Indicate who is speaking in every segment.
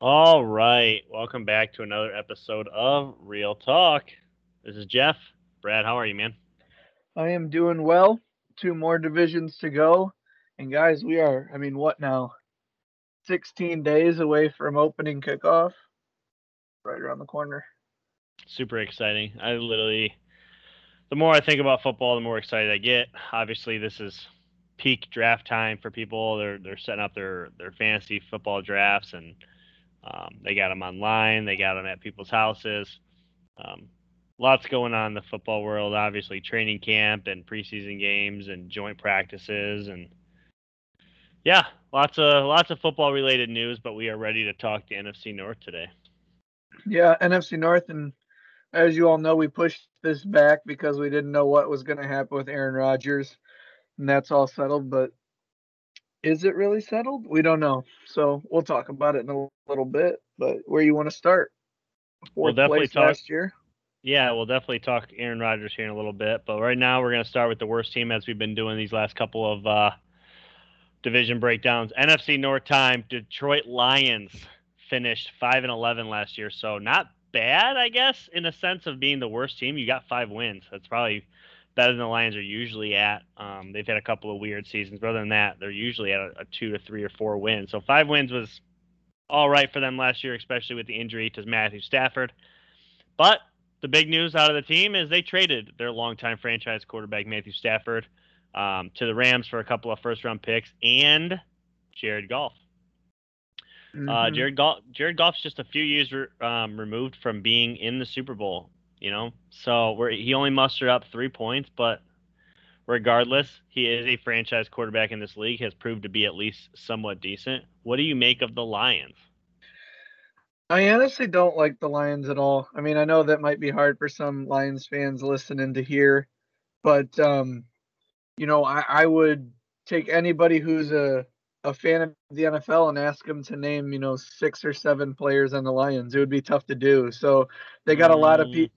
Speaker 1: All right. Welcome back to another episode of Real Talk. This is Jeff. Brad, how are you, man?
Speaker 2: I am doing well. Two more divisions to go. And guys, we are, I mean, what now? 16 days away from opening kickoff. Right around the corner.
Speaker 1: Super exciting. I literally, the more I think about football, the more excited I get. Obviously, this is peak draft time for people. They're they're setting up their their fantasy football drafts, and um, they got them online. They got them at people's houses. Um, lots going on in the football world. Obviously, training camp and preseason games and joint practices and yeah, lots of lots of football related news. But we are ready to talk to NFC North today.
Speaker 2: Yeah, NFC North, and as you all know, we pushed this back because we didn't know what was going to happen with Aaron Rodgers, and that's all settled. But is it really settled? We don't know. So we'll talk about it in a little bit. But where you want to start?
Speaker 1: Fourth we'll definitely talk last year. Yeah, we'll definitely talk Aaron Rodgers here in a little bit. But right now, we're going to start with the worst team as we've been doing these last couple of uh, division breakdowns. NFC North time, Detroit Lions finished 5 and 11 last year. So not bad, I guess, in a sense of being the worst team. You got five wins. That's probably better than the Lions are usually at. Um, they've had a couple of weird seasons, but other than that, they're usually at a, a two to three or four wins. So five wins was all right for them last year, especially with the injury to Matthew Stafford. But the big news out of the team is they traded their longtime franchise quarterback Matthew Stafford um, to the Rams for a couple of first round picks and Jared Goff. Uh, mm-hmm. Uh, Jared Goff, Jared Goff's just a few years re- um, removed from being in the Super Bowl. You know, so where he only mustered up three points, but regardless, he is a franchise quarterback in this league. Has proved to be at least somewhat decent. What do you make of the Lions?
Speaker 2: I honestly don't like the Lions at all. I mean, I know that might be hard for some Lions fans listening to hear, but um, you know, I, I would take anybody who's a a fan of the NFL and ask them to name, you know, six or seven players on the Lions. It would be tough to do. So they got a lot of people.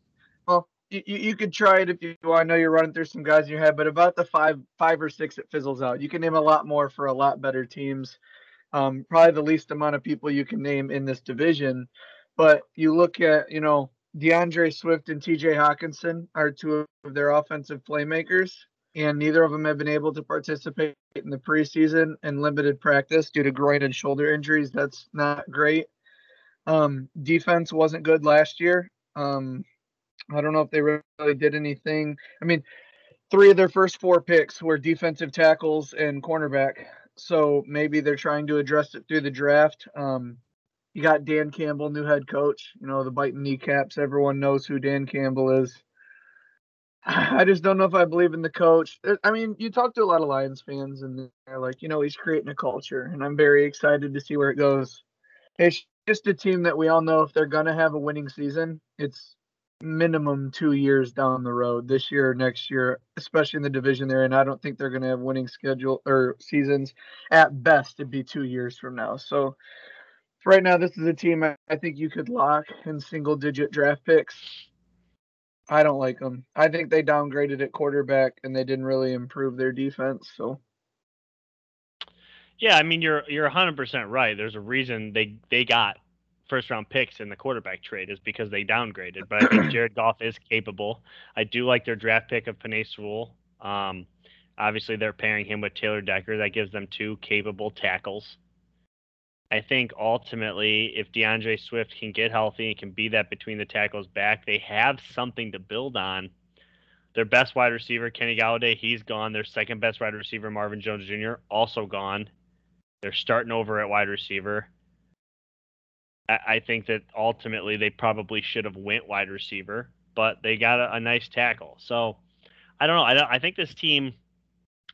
Speaker 2: You, you could try it if you want. I know you're running through some guys in your head, but about the five five or six it fizzles out. You can name a lot more for a lot better teams um, probably the least amount of people you can name in this division. But you look at, you know, DeAndre Swift and TJ Hockenson are two of their offensive playmakers, and neither of them have been able to participate in the preseason and limited practice due to groin and shoulder injuries. That's not great. Um, defense wasn't good last year. Um, I don't know if they really did anything. I mean, three of their first four picks were defensive tackles and cornerback so maybe they're trying to address it through the draft. Um, you got Dan Campbell, new head coach. You know the biting kneecaps. Everyone knows who Dan Campbell is. I just don't know if I believe in the coach. I mean, you talk to a lot of Lions fans, and they're like, you know, he's creating a culture, and I'm very excited to see where it goes. It's just a team that we all know if they're gonna have a winning season, it's minimum two years down the road this year next year, especially in the division they're in. I don't think they're going to have winning schedule or seasons. At best, it'd be two years from now. So right now, this is a team I think you could lock in single digit draft picks. I don't like them. I think they downgraded at quarterback and they didn't really improve their defense. So.
Speaker 1: Yeah, I mean you're you're 100% right. There's a reason they they got first round picks in the quarterback trade is because they downgraded. But I think Jared Goff is capable. I do like their draft pick of Penei Sewell. Um, obviously, they're pairing him with Taylor Decker. That gives them two capable tackles. I think ultimately, if DeAndre Swift can get healthy and can be that between the tackles back, they have something to build on. Their best wide receiver, Kenny Golladay, he's gone. Their second best wide receiver, Marvin Jones Jr., also gone. They're starting over at wide receiver. I think that ultimately they probably should have went wide receiver, but they got a, a nice tackle. So I don't know. I, I think this team,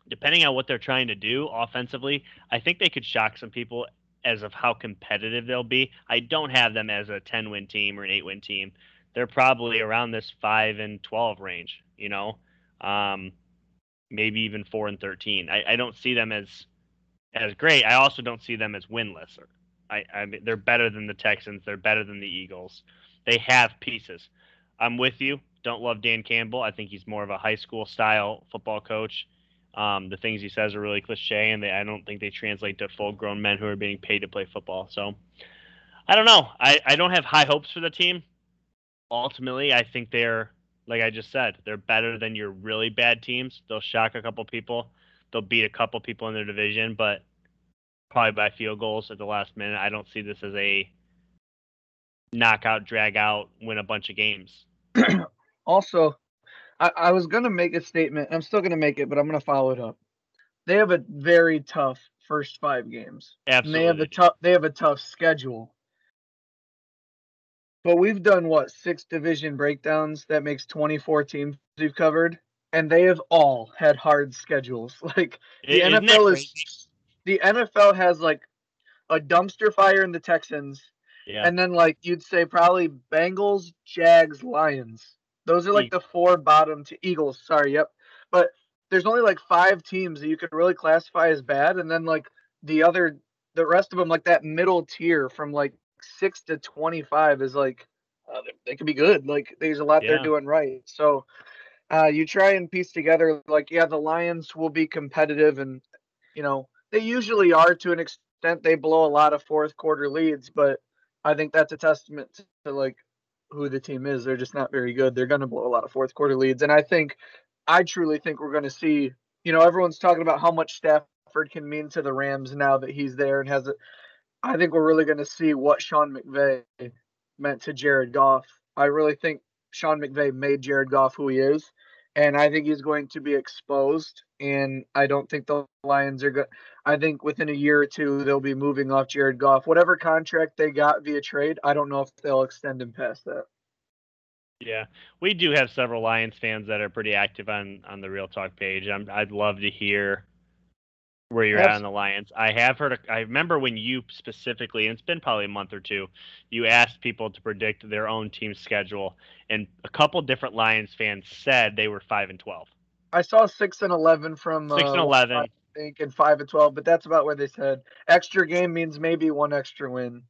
Speaker 1: depending on what they're trying to do offensively, I think they could shock some people as of how competitive they'll be. I don't have them as a 10 win team or an 8 win team. They're probably around this 5 and 12 range, you know, um, maybe even 4 and 13. I, I don't see them as as great. I also don't see them as winless or, I, I mean, they're better than the Texans. They're better than the Eagles. They have pieces. I'm with you. Don't love Dan Campbell. I think he's more of a high school style football coach. Um, the things he says are really cliche, and they, I don't think they translate to full-grown men who are being paid to play football. So, I don't know. I, I don't have high hopes for the team. Ultimately, I think they're like I just said, they're better than your really bad teams. They'll shock a couple people. They'll beat a couple people in their division, but probably by field goals at the last minute. I don't see this as a knockout, drag out, win a bunch of games.
Speaker 2: also, I, I was gonna make a statement. I'm still gonna make it, but I'm gonna follow it up. They have a very tough first five games.
Speaker 1: Absolutely.
Speaker 2: And they have a tough they have a tough schedule. But we've done what six division breakdowns. That makes 24 teams we've covered, and they have all had hard schedules. Like the
Speaker 1: Isn't
Speaker 2: NFL is the NFL has like a dumpster fire in the Texans,
Speaker 1: Yeah.
Speaker 2: and then like you'd say probably Bengals, Jags, Lions. Those are like the four bottom to Eagles. Sorry, yep. But there's only like five teams that you could really classify as bad, and then like the other, the rest of them, like that middle tier from like six to twenty-five is like uh, they, they could be good. Like there's a lot
Speaker 1: Yeah.
Speaker 2: they're doing right. So uh, you try and piece together like yeah, the Lions will be competitive, and you know they usually are to an extent. They blow a lot of fourth quarter leads, but I think that's a testament to, to like who the team is. They're just not very good. They're going to blow a lot of fourth quarter leads, and I think I truly think we're going to see. You know, everyone's talking about how much Stafford can mean to the Rams now that he's there and has it. I think we're really going to see what Sean McVay meant to Jared Goff. I really think Sean McVay made Jared Goff who he is, and I think he's going to be exposed. And I don't think the Lions are good. I think within a year or two they'll be moving off Jared Goff. Whatever contract they got via trade, I don't know if they'll extend him past that.
Speaker 1: Yeah, we do have several Lions fans that are pretty active on on the Real Talk page. I'm, I'd love to hear where you're at
Speaker 2: Abs-
Speaker 1: on the Lions. I have heard. I remember when you specifically, and it's been probably a month or two, you asked people to predict their own team's schedule, and a couple different Lions fans said they were five and twelve.
Speaker 2: I saw six and eleven from
Speaker 1: Six and
Speaker 2: uh,
Speaker 1: 11.
Speaker 2: I think, and five and twelve, but that's about where they said extra game means maybe one extra win.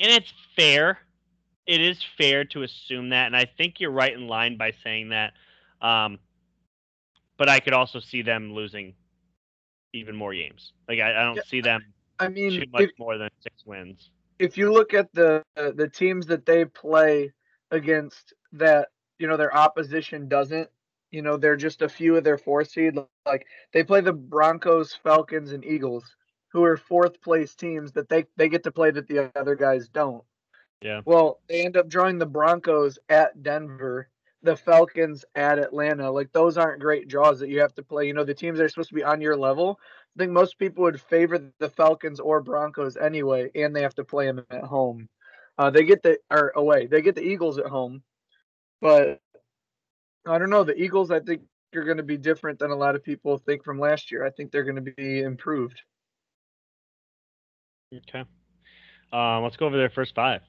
Speaker 1: and it's fair. It is fair to assume that, and I think you're right in line by saying that. Um, but I could also see them losing even more games. Like I, I don't
Speaker 2: Yeah,
Speaker 1: see them
Speaker 2: I mean,
Speaker 1: too much
Speaker 2: if,
Speaker 1: more than six wins.
Speaker 2: if you look at the the teams that they play against, that you know their opposition doesn't. You know, they're just a few of their four seed. Like they play the Broncos, Falcons, and Eagles, who are fourth place teams that they they get to play that the other guys don't.
Speaker 1: Yeah.
Speaker 2: Well, they end up drawing the Broncos at Denver, the Falcons at Atlanta. Like those aren't great draws that you have to play. You know, the teams that are supposed to be on your level. I think most people would favor the Falcons or Broncos anyway, and they have to play them at home. Uh, they get the or away. They get the Eagles at home, but I don't know. The Eagles, I think, are going to be different than a lot of people think from last year. I think they're going to be improved.
Speaker 1: Okay. Um, let's go over their first five.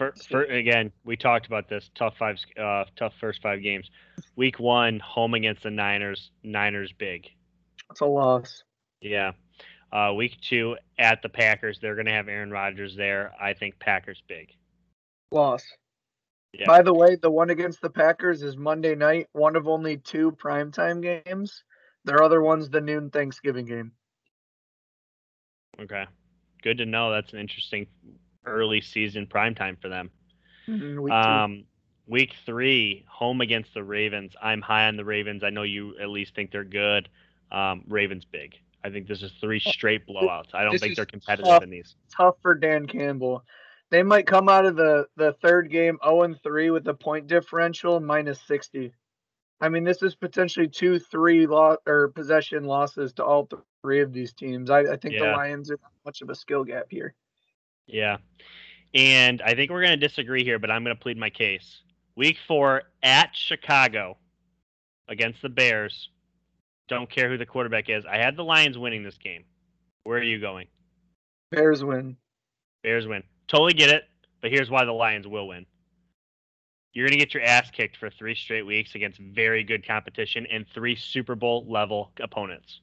Speaker 1: For, for, again, we talked about this tough five, uh, tough first five games. Week one, home against the Niners. Niners big.
Speaker 2: It's a loss.
Speaker 1: Yeah. Uh, week two at the Packers. They're going to have Aaron Rodgers there. I think Packers big.
Speaker 2: Loss.
Speaker 1: Yeah.
Speaker 2: By the way, the one against the Packers is Monday night, one of only two primetime games. Their other one's the noon Thanksgiving game.
Speaker 1: Okay. Good to know. That's an interesting early season prime time for them.
Speaker 2: Mhm, week.
Speaker 1: Um, week three, home against the Ravens. I'm high on the Ravens. I know you at least think they're good. Um, Ravens big. I think this is three straight blowouts. I don't
Speaker 2: This
Speaker 1: think they're competitive
Speaker 2: tough.
Speaker 1: in these.
Speaker 2: Tough for Dan Campbell. They might come out of the, the third game 0 and 3 with a point differential minus 60. I mean, this is potentially two, three lo- or possession losses to all three of these teams. I, I think the Lions are not much of a skill gap here.
Speaker 1: Yeah. And I think we're going to disagree here, but I'm going to plead my case. Week four at Chicago against the Bears. Don't care who the quarterback is. I had the Lions winning this game. Where are you going?
Speaker 2: Bears win.
Speaker 1: Bears win. Totally get it, but here's why the Lions will win. You're going to get your ass kicked for three straight weeks against very good competition and three Super Bowl level opponents.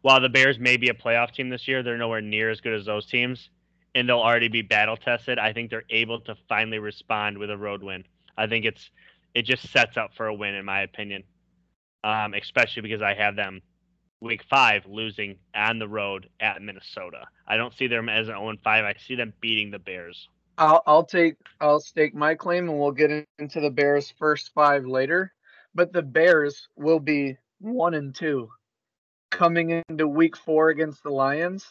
Speaker 1: While the Bears may be a playoff team this year, they're nowhere near as good as those teams, and they'll already be battle tested. I think they're able to finally respond with a road win. I think it's it just sets up for a win, in my opinion. um, especially because I have them week five losing on the road at Minnesota. I don't see them as an 0 5. I see them beating the Bears.
Speaker 2: I'll I'll take I'll stake my claim and we'll get into the Bears first five later. But the Bears will be one and two coming into week four against the Lions.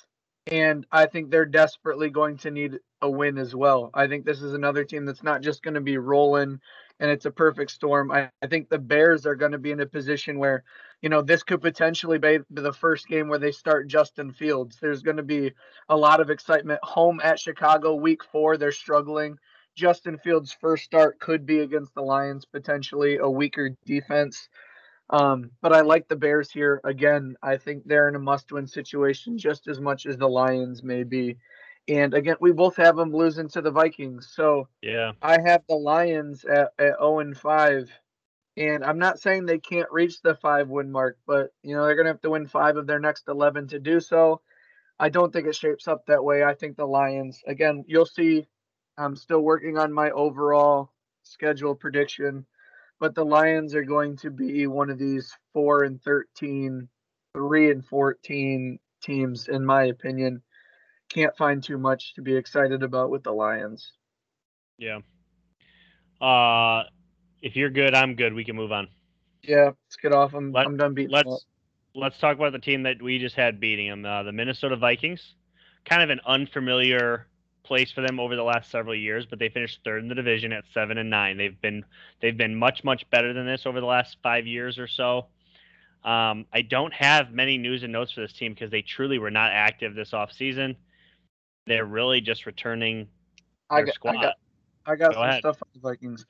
Speaker 2: And I think they're desperately going to need a win as well. I think this is another team that's not just going to be rolling and it's a perfect storm. I, I think the Bears are going to be in a position where, you know, this could potentially be the first game where they start Justin Fields. There's going to be a lot of excitement. Home at Chicago, week four, they're struggling. Justin Fields' first start could be against the Lions, potentially a weaker defense. Um, but I like the Bears here. Again, I think they're in a must win situation just as much as the Lions may be. And again, we both have them losing to the Vikings. So
Speaker 1: yeah,
Speaker 2: I have the Lions at, at 0 and 5. And I'm not saying they can't reach the five win mark, but you know, they're gonna have to win five of their next eleven to do so. I don't think it shapes up that way. I think the Lions, again, you'll see I'm still working on my overall schedule prediction, but the Lions are going to be one of these four and 13, three and 14 teams, in my opinion can't find too much to be excited about with the Lions.
Speaker 1: Yeah. Uh, if you're good, I'm good. We can move on.
Speaker 2: Yeah, let's get off. I'm, Let, I'm done beating.
Speaker 1: Let's let's talk about the team that we just had beating them, uh, the Minnesota Vikings. Kind of an unfamiliar place for them over the last several years, but they finished third in the division at seven and nine. They've been they've been much much better than this over the last five years or so. Um, I don't have many news and notes for this team because they truly were not active this offseason. season they're really just returning
Speaker 2: I got, squad. I got, I got Go some ahead. stuff on the Vikings.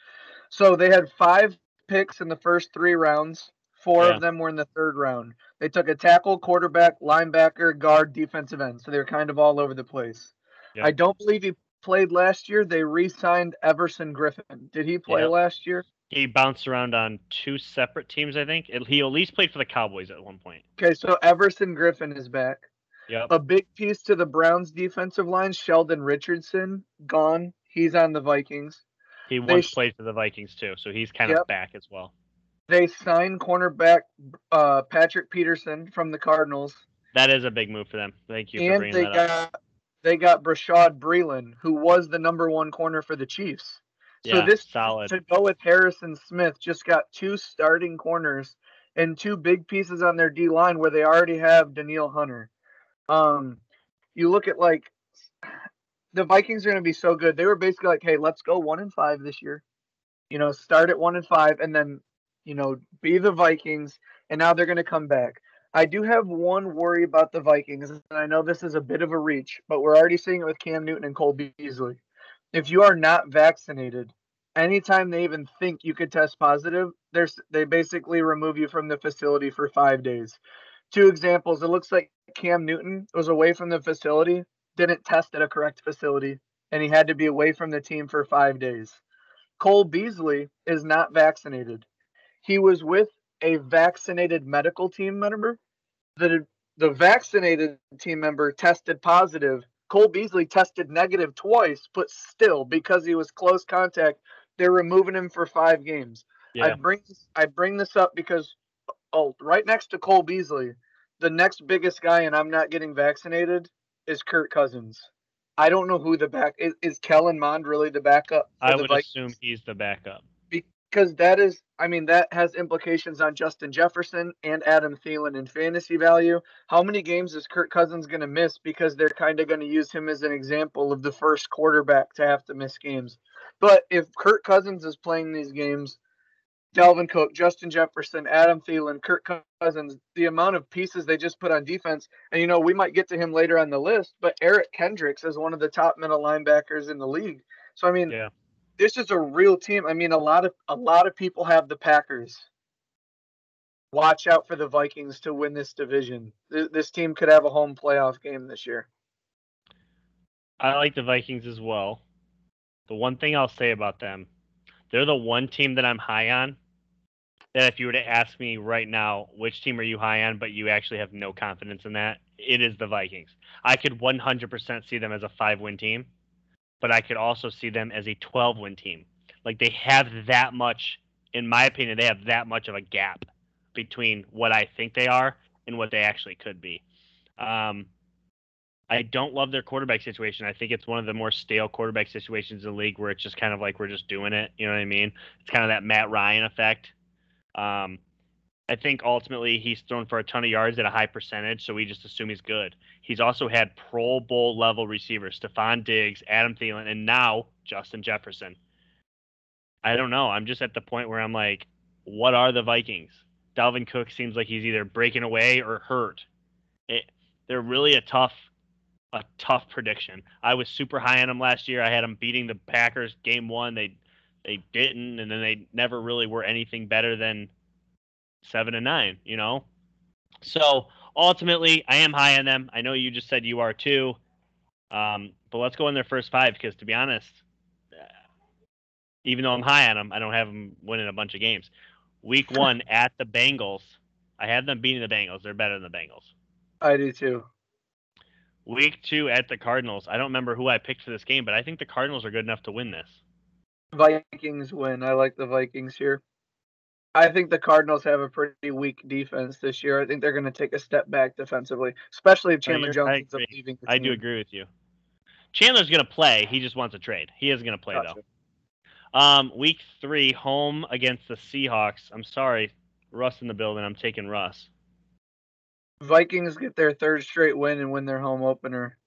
Speaker 2: So they had five picks in the first three rounds. Four yeah. of them were in the third round. They took a tackle, quarterback, linebacker, guard, defensive end. So they were kind of all over the place. Yeah. I don't believe he played last year. They re-signed Everson Griffen. Did he play yeah. last year?
Speaker 1: He bounced around on two separate teams, I think. He at least played for the Cowboys at one point.
Speaker 2: Okay, so Everson Griffen is back.
Speaker 1: Yep.
Speaker 2: A big piece to the Browns defensive line, Sheldon Richardson, gone. He's on the Vikings.
Speaker 1: He once they, played for the Vikings too, so he's kind yep. of back as well.
Speaker 2: They signed cornerback uh, Patrick Peterson from the Cardinals.
Speaker 1: That is a big move for them. Thank you
Speaker 2: and
Speaker 1: for bringing they
Speaker 2: that got, up. They got Bashaud Breeland, who was the number one corner for the Chiefs. So
Speaker 1: yeah,
Speaker 2: this
Speaker 1: solid.
Speaker 2: to go with Harrison Smith just got two starting corners and two big pieces on their D line where they already have Danielle Hunter. Um, you look at like the Vikings are going to be so good. They were basically like, hey, let's go one and five this year. You know, start at one and five, and then you know be the Vikings. And now they're going to come back. I do have one worry about the Vikings, and I know this is a bit of a reach, but we're already seeing it with Cam Newton and Cole Beasley. If you are not vaccinated, anytime they even think you could test positive, there's they basically remove you from the facility for five days two examples. It looks like Cam Newton was away from the facility, didn't test at a correct facility, and he had to be away from the team for five days. Cole Beasley is not vaccinated. He was with a vaccinated medical team member. The the vaccinated team member tested positive. Cole Beasley tested negative twice, but still, because he was close contact, they're removing him for five games. Yeah. I bring I bring this up because oh, right next to Cole Beasley, the next biggest guy, and I'm not getting vaccinated, is Kirk Cousins. I don't know who the back is. Is Kellen Mond really the backup?
Speaker 1: I would Vikings? assume he's the backup
Speaker 2: because that is, I mean, that has implications on Justin Jefferson and Adam Thielen in fantasy value. How many games is Kirk Cousins going to miss because they're kind of going to use him as an example of the first quarterback to have to miss games? But if Kirk Cousins is playing these games, Dalvin Cook, Justin Jefferson, Adam Thielen, Kirk Cousins, the amount of pieces they just put on defense. And, you know, we might get to him later on the list, but Eric Kendricks is one of the top middle linebackers in the league. So, I mean,
Speaker 1: yeah.
Speaker 2: This is a real team. I mean, a lot of a lot of people have the Packers. Watch out for the Vikings to win this division. This team could have a home playoff game this year.
Speaker 1: I like the Vikings as well. The one thing I'll say about them, they're the one team that I'm high on that if you were to ask me right now, which team are you high on, but you actually have no confidence in that, it is the Vikings. I could 100% see them as a five win team, but I could also see them as a 12 win team. Like they have that much, in my opinion, they have that much of a gap between what I think they are and what they actually could be. Um, I don't love their quarterback situation. I think it's one of the more stale quarterback situations in the league where it's just kind of like we're just doing it. You know what I mean? It's kind of that Matt Ryan effect. Um, I think ultimately he's thrown for a ton of yards at a high percentage, so we just assume he's good. He's also had Pro Bowl level receivers, Stefon Diggs, Adam Thielen, and now Justin Jefferson. I don't know. I'm just at the point where I'm like, what are the Vikings? Dalvin Cook seems like he's either breaking away or hurt. It, they're really a tough, a tough prediction. I was super high on them last year. I had them beating the Packers game one. They, they didn't, and then they never really were anything better than seven and nine. You know, so ultimately, I am high on them. I know you just said you are too. Um, but let's go in their first five because, to be honest, even though I'm high on them, I don't have them winning a bunch of games. Week one at the Bengals, I have them beating the Bengals. They're better than the Bengals.
Speaker 2: I do too.
Speaker 1: Week two at the Cardinals. I don't remember who I picked for this game, but I think the Cardinals are good enough to win this.
Speaker 2: Vikings win. I like the Vikings here. I think the Cardinals have a pretty weak defense this year. I think they're going to take a step back defensively, especially if Chandler Jones ends up leaving.
Speaker 1: I do agree with you. Chandler's going to play. He just wants a trade. He is going to play gotcha. though. Um, week three, home against the Seahawks. I'm sorry, Russ in the building. I'm taking Russ.
Speaker 2: Vikings get their third straight win and win their home opener.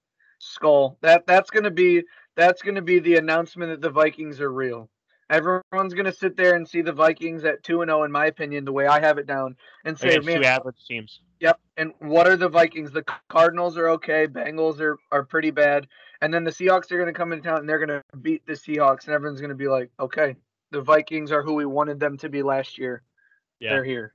Speaker 2: Skol. That that's gonna be that's gonna be the announcement that the Vikings are real. Everyone's gonna sit there and see the Vikings at two and zero, oh, in my opinion, the way I have it down, and say,
Speaker 1: "Man, two average teams."
Speaker 2: Yep. And what are the Vikings? The Cardinals are okay. Bengals are are pretty bad. And then the Seahawks are going to come into town and they're going to beat the Seahawks, and everyone's going to be like, okay, the Vikings are who we wanted them to be last year. Yeah. They're here.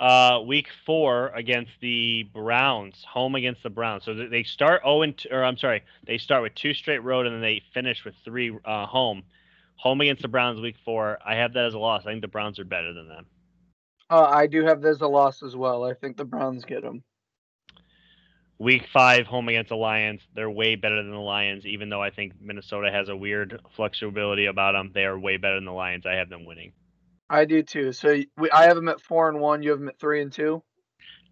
Speaker 1: Uh, week four against the Browns, home against the Browns. So they start 0 and two, or I'm sorry, they start with two straight road and then they finish with three uh, home. Home against the Browns week four. I have that as a loss. I think the Browns are better than them.
Speaker 2: Uh, I do have this as a loss as well. I think the Browns get them.
Speaker 1: Week five, home against the Lions. They're way better than the Lions, even though I think Minnesota has a weird flexibility about them. They are way better than the Lions. I have them winning.
Speaker 2: I do too. So we, I have them at four and one. You have them at three and two.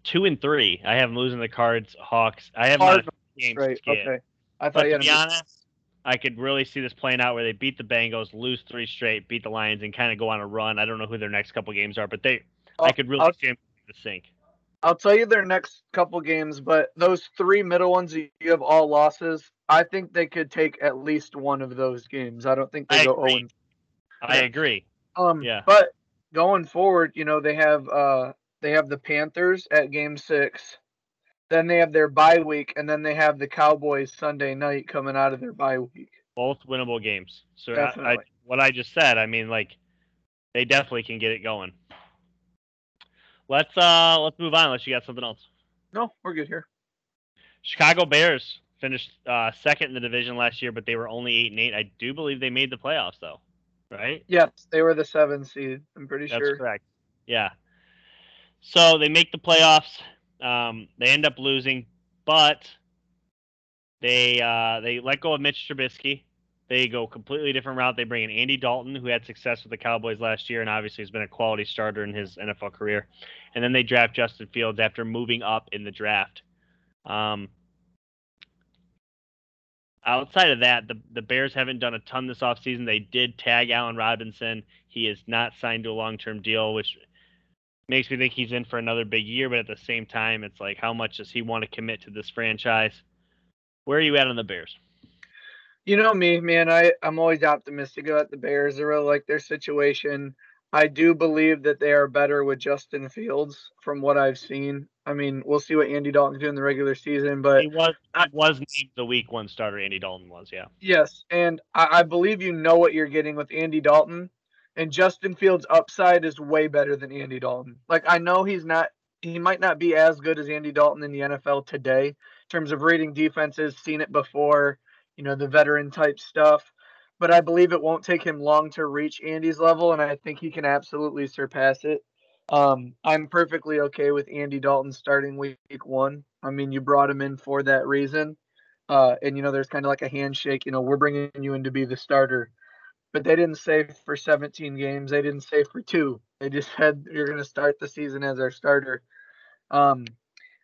Speaker 1: Two and three. I have them losing the Cards, Hawks. I have them games right. Okay. I thought but to be honest, I could really see this playing out where they beat the Bengals, lose three straight, beat the Lions, and kind of go on a run. I don't know who their next couple games are, but they, I'll, I could really I'll, see them the sink.
Speaker 2: I'll tell you their next couple games, but those three middle ones you have all losses. I think they could take at least one of those games. I don't think they I go
Speaker 1: agree. 0 I agree.
Speaker 2: Um, yeah. But going forward, you know, they have uh they have the Panthers at game six. Then they have their bye week, and then they have the Cowboys Sunday night coming out of their bye week.
Speaker 1: Both winnable games. So I, I, what I just said, I mean, like, they definitely can get it going. Let's uh let's move on unless you got something else.
Speaker 2: No, we're good here.
Speaker 1: Chicago Bears finished uh, second in the division last year, but they were only eight and eight. I do believe they made the playoffs though, right?
Speaker 2: Yes, they were the seven seed. I'm pretty
Speaker 1: That's
Speaker 2: sure.
Speaker 1: That's correct. Yeah. So they make the playoffs. Um, they end up losing, but they uh, they let go of Mitch Trubisky. They go completely different route. They bring in Andy Dalton, who had success with the Cowboys last year and obviously has been a quality starter in his NFL career. And then they draft Justin Fields after moving up in the draft. Um, outside of that, the, the Bears haven't done a ton this offseason. They did tag Allen Robinson. He is not signed to a long term deal, which makes me think he's in for another big year. But at the same time, it's like, how much does he want to commit to this franchise? Where are you at on the Bears?
Speaker 2: You know me, man. I I'm always optimistic about the Bears. I really like their situation. I do believe that they are better with Justin Fields from what I've seen. I mean, we'll see what Andy Dalton do in the regular season, but
Speaker 1: he was I, was the week one starter. Andy Dalton was, yeah.
Speaker 2: Yes, and I, I believe you know what you're getting with Andy Dalton, and Justin Fields' upside is way better than Andy Dalton. Like I know he's not, he might not be as good as Andy Dalton in the NFL today in terms of reading defenses, seen it before you know, the veteran type stuff. But I believe it won't take him long to reach Andy's level, and I think he can absolutely surpass it. Um, I'm perfectly okay with Andy Dalton starting week one. I mean, you brought him in for that reason. Uh, and, you know, there's kind of like a handshake, you know, we're bringing you in to be the starter. But they didn't say for 17 games. They didn't say for two. They just said you're going to start the season as our starter. Um,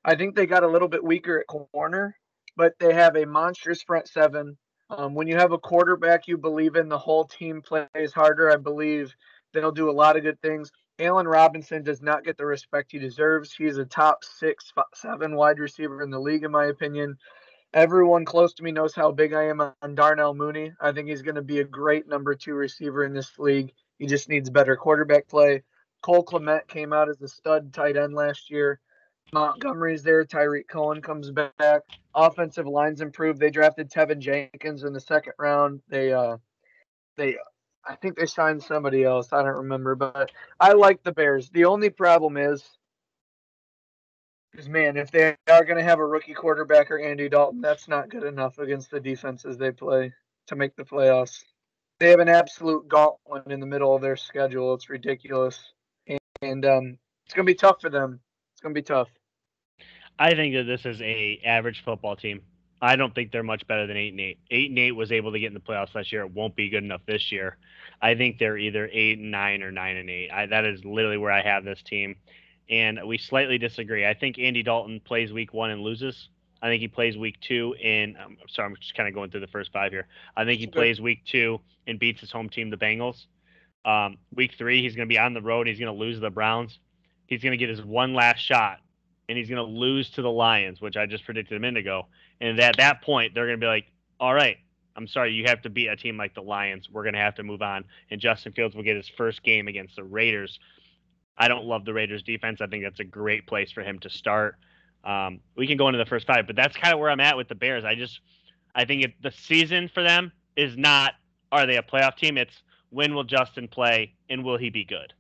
Speaker 2: I think they got a little bit weaker at corner, but they have a monstrous front seven. Um, when you have a quarterback you believe in, the whole team plays harder. I believe they'll do a lot of good things. Allen Robinson does not get the respect he deserves. He's a top six, seven wide receiver in the league, in my opinion. Everyone close to me knows how big I am on Darnell Mooney. I think he's going to be a great number two receiver in this league. He just needs better quarterback play. Cole Kmet came out as a stud tight end last year. Montgomery's there. Tarik Cohen comes back. Offensive lines improved. They drafted Teven Jenkins in the second round. They uh they I think they signed somebody else. I don't remember, but I like the Bears. The only problem is is man, if they are going to have a rookie quarterback or Andy Dalton, that's not good enough against the defenses they play to make the playoffs. They have an absolute gauntlet in the middle of their schedule. It's ridiculous, and, and um, it's going to be tough for them. It's going to be tough.
Speaker 1: I think that this is a average football team. I don't think they're much better than eight and eight. Eight and eight was able to get in the playoffs last year. It won't be good enough this year. I think they're either eight and nine or nine and eight. I, that is literally where I have this team, and we slightly disagree. I think Andy Dalton plays week one and loses. I think he plays week two and I'm sorry, I'm just kind of going through the first five here. I think he plays week two and beats his home team, the Bengals. Um, week three, he's going to be on the road. He's going to lose the Browns. He's going to get his one last shot and he's going to lose to the Lions, which I just predicted a minute ago. And at that point, they're going to be like, all right, I'm sorry, you have to beat a team like the Lions. We're going to have to move on. And Justin Fields will get his first game against the Raiders. I don't love the Raiders defense. I think that's a great place for him to start. Um, we can go into the first five, but that's kind of where I'm at with the Bears. I just, I think if the season for them is not, are they a playoff team? It's when will Justin play and will he be good?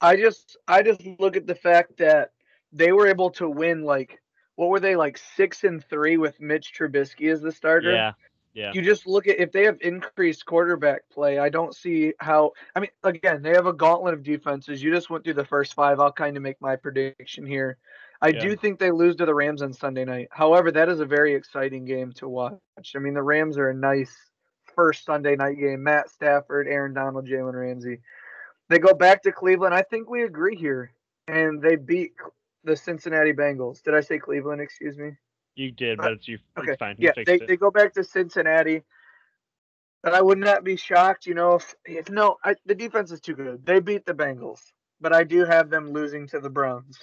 Speaker 2: I just, I just look at the fact that they were able to win like what were they like six and three with Mitch Trubisky as the starter?
Speaker 1: Yeah. Yeah.
Speaker 2: You just look at if they have increased quarterback play, I don't see how I mean again, they have a gauntlet of defenses. You just went through the first five. I'll kind of make my prediction here. I yeah. do think they lose to the Rams on Sunday night. However, that is a very exciting game to watch. I mean, the Rams are a nice first Sunday night game. Matt Stafford, Aaron Donald, Jalen Ramsey. They go back to Cleveland. I think we agree here. And they beat the Cincinnati Bengals. Did I say Cleveland? Excuse me.
Speaker 1: You did, uh, but it's you. Okay. It's fine.
Speaker 2: You yeah, they, it. they go back to Cincinnati. But I would not be shocked, you know, if, if no, I, the defense is too good. They beat the Bengals, but I do have them losing to the Browns.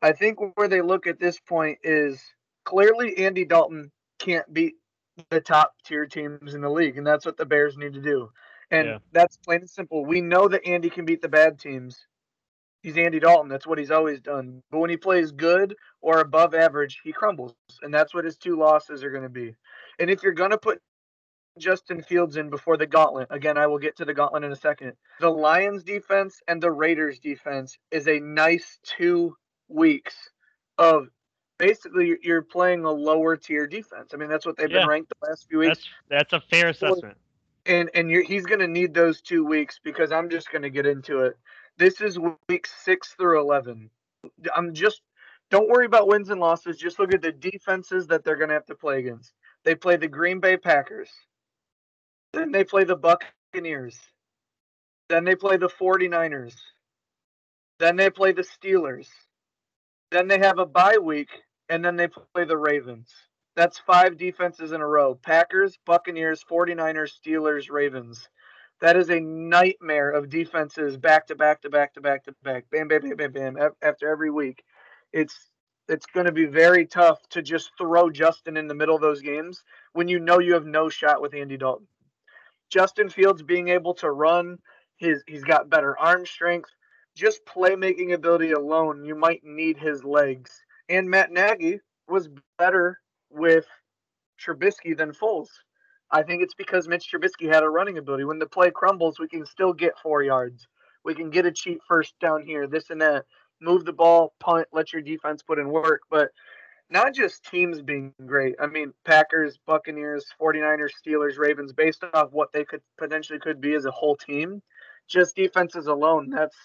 Speaker 2: I think where they look at this point is clearly Andy Dalton can't beat the top tier teams in the league, and that's what the Bears need to do. And yeah. that's plain and simple. We know that Andy can beat the bad teams he's Andy Dalton. That's what he's always done. But when he plays good or above average, he crumbles. And that's what his two losses are going to be. And if you're going to put Justin Fields in before the gauntlet, again, I will get to the gauntlet in a second. The Lions defense and the Raiders defense is a nice two weeks of basically you're playing a lower tier defense. I mean, that's what they've yeah. been ranked the last few weeks.
Speaker 1: That's, that's a fair assessment.
Speaker 2: And and he's going to need those two weeks because I'm just going to get into it. This is week six through 11. I'm just, don't worry about wins and losses. Just look at the defenses that they're going to have to play against. They play the Green Bay Packers. Then they play the Buccaneers. Then they play the 49ers. Then they play the Steelers. Then they have a bye week, and then they play the Ravens. That's five defenses in a row Packers, Buccaneers, 49ers, Steelers, Ravens. That is a nightmare of defenses back to back to back to back to back. Bam, bam, bam, bam, bam. After every week, it's it's going to be very tough to just throw Justin in the middle of those games when you know you have no shot with Andy Dalton. Justin Fields being able to run, his he's got better arm strength. Just playmaking ability alone, you might need his legs. And Matt Nagy was better with Trubisky than Foles. I think it's because Mitch Trubisky had a running ability. When the play crumbles, we can still get four yards. We can get a cheap first down here, this and that. Move the ball, punt, let your defense put in work. But not just teams being great. I mean, Packers, Buccaneers, 49ers, Steelers, Ravens, based off what they could potentially could be as a whole team, just defenses alone, that's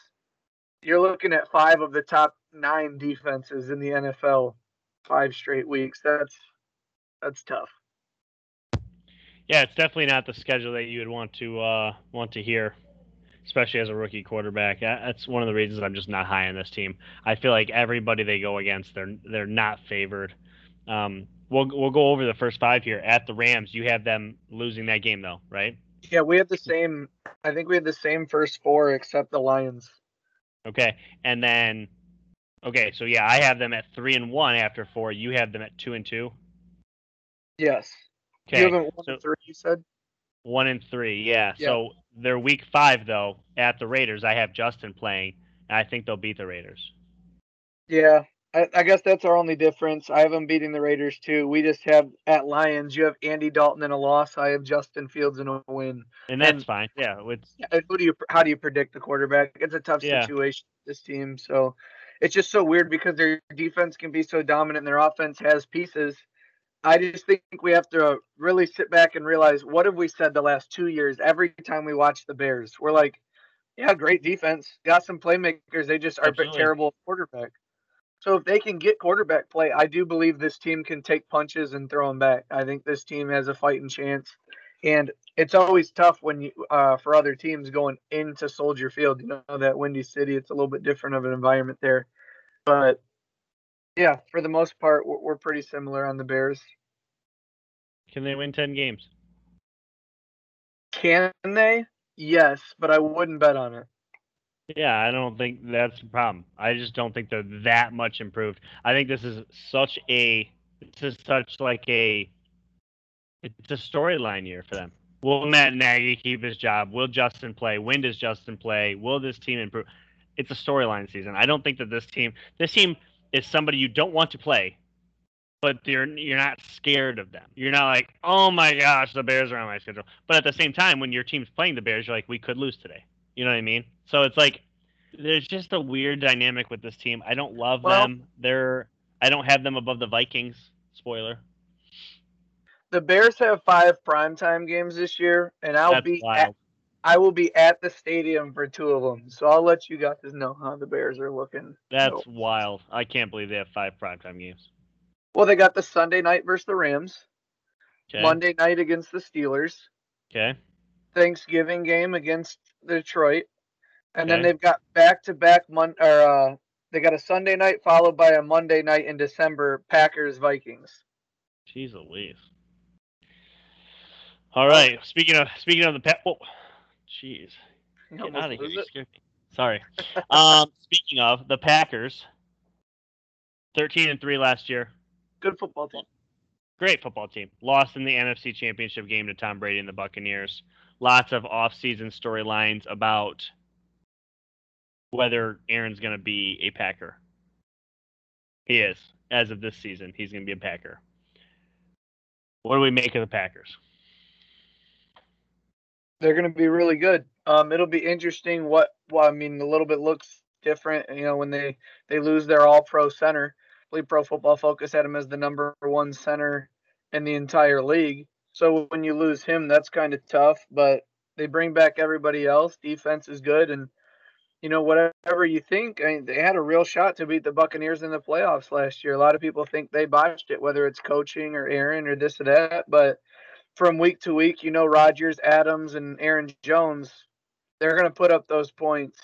Speaker 2: you're looking at five of the top nine defenses in the NFL five straight weeks. That's that's tough.
Speaker 1: Yeah, it's definitely not the schedule that you would want to uh, want to hear, especially as a rookie quarterback. That's one of the reasons I'm just not high on this team. I feel like everybody they go against, they're they're not favored. Um, we'll we'll go over the first five here. At the Rams, you have them losing that game though, right?
Speaker 2: Yeah, we had the same. I think we had the same first four except the Lions.
Speaker 1: Okay, and then okay, so yeah, I have them at three and one after four. You have them at two and two.
Speaker 2: Yes.
Speaker 1: Okay,
Speaker 2: You haven't
Speaker 1: so
Speaker 2: and three. You said.
Speaker 1: one and three. Yeah.
Speaker 2: Yeah.
Speaker 1: So they're week five though at the Raiders. I have Justin playing, and I think they'll beat the Raiders.
Speaker 2: Yeah, I, I guess that's our only difference. I have them beating the Raiders too. We just have at Lions. You have Andy Dalton in a loss. I have Justin Fields in a win.
Speaker 1: And that's
Speaker 2: And-
Speaker 1: fine. Yeah, it's
Speaker 2: Who do you? How do you predict the quarterback? It's a tough
Speaker 1: Yeah.
Speaker 2: situation. This team, so it's just so weird because their defense can be so dominant and their offense has pieces. I just think we have to really sit back and realize what have we said the last two years. Every time we watch the Bears, we're like, "Yeah, great defense, got some playmakers. They just are
Speaker 1: Absolutely.
Speaker 2: terrible quarterback." So if they can get quarterback play, I do believe this team can take punches and throw them back. I think this team has a fighting chance, and it's always tough when you uh, for other teams going into Soldier Field. You know that Windy City, it's a little bit different of an environment there, but yeah, for the most part, we're, we're pretty similar on the Bears.
Speaker 1: can they win ten games?
Speaker 2: Can they? Yes, but I wouldn't bet on it.
Speaker 1: Yeah, I don't think that's the problem. I just don't think they're that much improved. I think this is such a this is such like a it's a storyline year for them. Will Matt Nagy keep his job? Will Justin play? When does Justin play? Will this team improve? It's a storyline season. I don't think that this team this team is somebody you don't want to play, but you're you're not scared of them. You're not like, oh my gosh, the Bears are on my schedule. But at the same time, when your team's playing the Bears, you're like, we could lose today. You know what I mean? So it's like there's just a weird dynamic with this team. I don't love
Speaker 2: Well-
Speaker 1: them. They're I don't have them above the Vikings. Spoiler.
Speaker 2: The Bears have five primetime games this year, and I'll
Speaker 1: That's
Speaker 2: be
Speaker 1: wild.
Speaker 2: I will be at the stadium for two of them. So I'll let you guys know how the Bears are looking.
Speaker 1: That's
Speaker 2: So-
Speaker 1: wild. I can't believe they have five primetime games.
Speaker 2: well, they got the Sunday night versus the Rams,
Speaker 1: Okay.
Speaker 2: Monday night against the Steelers,
Speaker 1: Okay.
Speaker 2: Thanksgiving game against Detroit, and then they've got back to back Mon or uh, they got a Sunday night followed by a Monday night in December, Packers Vikings.
Speaker 1: Jeez Louise. All right. Speaking of speaking of the pet. Oh, jeez. Get out of here. You
Speaker 2: it.
Speaker 1: scared me. Sorry. um, speaking of the Packers, thirteen and three last year.
Speaker 2: Good football team.
Speaker 1: Great football team. Lost in the NFC Championship game to Tom Brady and the Buccaneers. Lots of off-season storylines about whether Aaron's going to be a Packer. He is. As of this season, he's going to be a Packer. What do we make of the Packers?
Speaker 2: They're going to be really good. Um, it'll be interesting what, well, I mean, a little bit looks different, you know, when they they lose their All Pro center. I believe Pro Football Focus had him as the number one center in the entire league. So when you lose him, that's kind of tough. But they bring back everybody else. Defense is good, and you know whatever you think, I mean, they had a real shot to beat the Buccaneers in the playoffs last year. A lot of people think they botched it, whether it's coaching or Aaron or this or that, but from week to week, you know, Rodgers, Adams, and Aaron Jones, they're going to put up those points.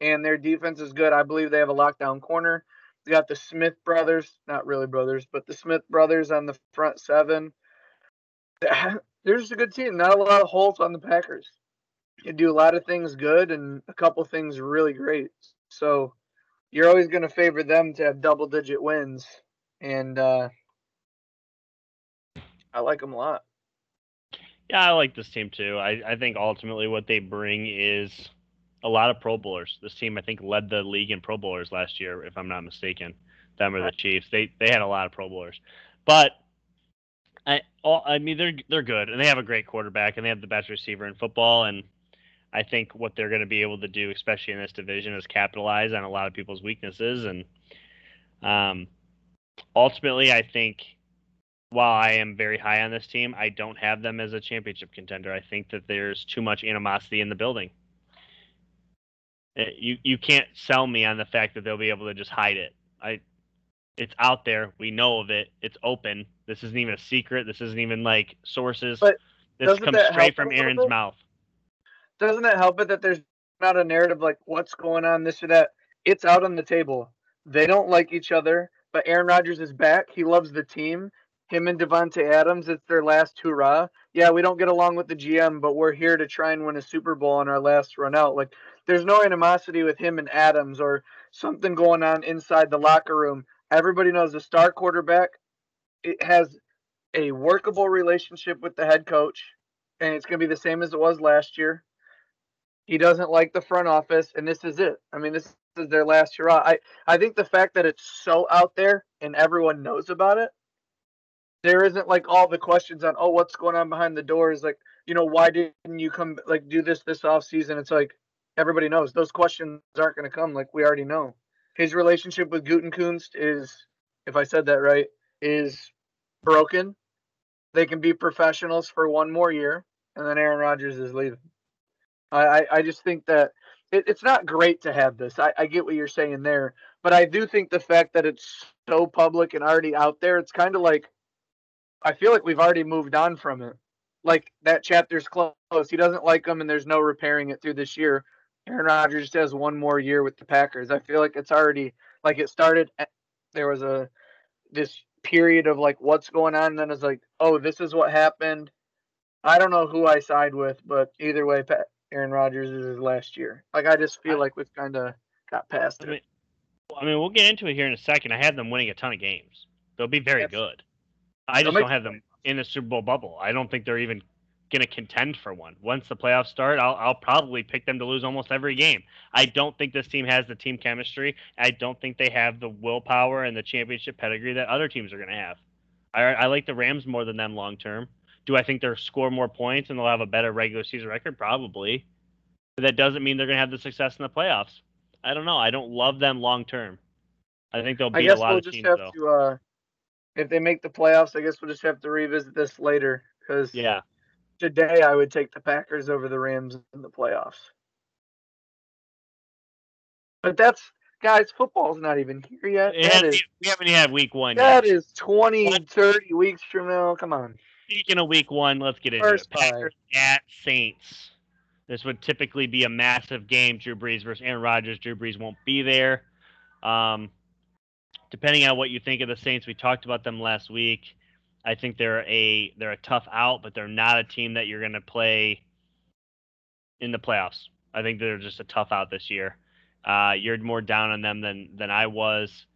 Speaker 2: And their defense is good. I believe they have a lockdown corner. They got the Smith brothers, not really brothers, but the Smith brothers on the front seven. They're just a good team. Not a lot of holes on the Packers. You do a lot of things good and a couple things really great. So you're always going to favor them to have double digit wins. And uh, I like them a lot.
Speaker 1: Yeah, I like this team too. I, I think ultimately what they bring is a lot of Pro Bowlers. This team, I think, led the league in Pro Bowlers last year, if I'm not mistaken. Them or the Chiefs. They they had a lot of Pro Bowlers, but I all, I mean they're they're good and they have a great quarterback and they have the best receiver in football and I think what they're going to be able to do, especially in this division, is capitalize on a lot of people's weaknesses and um, ultimately I think while I am very high on this team, I don't have them as a championship contender. I think that there's too much animosity in the building. Uh, You you can't sell me on the fact that they'll be able to just hide it. I it's out there. We know of it. It's open. This isn't even a secret. This isn't even like sources.
Speaker 2: But-
Speaker 1: This comes straight from Aaron's
Speaker 2: bit?
Speaker 1: mouth.
Speaker 2: doesn't that help it that there's not a narrative like what's going on, this or that? It's out on the table. They don't like each other, but Aaron Rodgers is back. He loves the team. Him and Davante Adams, it's their last hurrah. Yeah, we don't get along with the GM, but we're here to try and win a Super Bowl on our last run out. Like, there's no animosity with him and Adams or something going on inside the locker room. Everybody knows the star quarterback it has a workable relationship with the head coach, and it's going to be the same as it was last year. He doesn't like the front office, and this is it. I mean, this is their last hurrah. I, I think the fact that it's so out there and everyone knows about it, there isn't like all the questions on, oh, what's going on behind the doors? Like, you know, why didn't you come like do this this off season? It's like everybody knows those questions aren't going to come. Like we already know. His relationship with Gutenkunst is, if I said that right, is broken. They can be professionals for one more year, and then Aaron Rodgers is leaving. I, I, I just think that it, it's not great to have this. I, I get what you're saying there, but I do think the fact that it's so public and already out there, it's kind of like I feel like we've already moved on from it. Like that chapter's closed. He doesn't like them, and there's no repairing it through this year. Aaron Rodgers just has one more year with the Packers. I feel like it's already like it started. There was a this period of like what's going on, and then it's like, oh, this is what happened. I don't know who I side with, but either way, Pat, Aaron Rodgers is his last year. Like I just feel like we've kind of got past
Speaker 1: I
Speaker 2: it.
Speaker 1: mean, I mean, we'll get into it here in a second. I had them winning a ton of games. They'll be very
Speaker 2: That's-
Speaker 1: good. I just don't have them in the Super Bowl bubble. I don't think they're even going to contend for one. Once the playoffs start, I'll, I'll probably pick them to lose almost every game. I don't think this team has the team chemistry. I don't think they have the willpower and the championship pedigree that other teams are going to have. I, I like the Rams more than them long term. Do I think they'll score more points and they'll have a better regular season record? Probably. But that doesn't mean they're going to have the success in the playoffs. I don't know. I don't love them long term. I think they'll
Speaker 2: I guess
Speaker 1: a lot
Speaker 2: we'll
Speaker 1: of
Speaker 2: just
Speaker 1: teams
Speaker 2: have
Speaker 1: though.
Speaker 2: to, uh, if they make the playoffs, I guess we'll just have to revisit this later because
Speaker 1: Yeah.
Speaker 2: today I would take the Packers over the Rams in the playoffs. But that's guys, football's not even here yet.
Speaker 1: It
Speaker 2: That
Speaker 1: hasn't
Speaker 2: is
Speaker 1: we haven't even had week one
Speaker 2: that
Speaker 1: yet.
Speaker 2: is 20,
Speaker 1: What?
Speaker 2: 30 weeks from now. Come on.
Speaker 1: Speaking of week one, let's get into
Speaker 2: First
Speaker 1: it. Packers at Saints. This would typically be a massive game. Drew Brees versus Aaron Rodgers. Drew Brees won't be there. Um, depending on what you think of the Saints, we talked about them last week. I think they're a they're a tough out, but they're not a team that you're going to play in the playoffs. I think they're just a tough out this year. Uh, you're more down on them than than I was.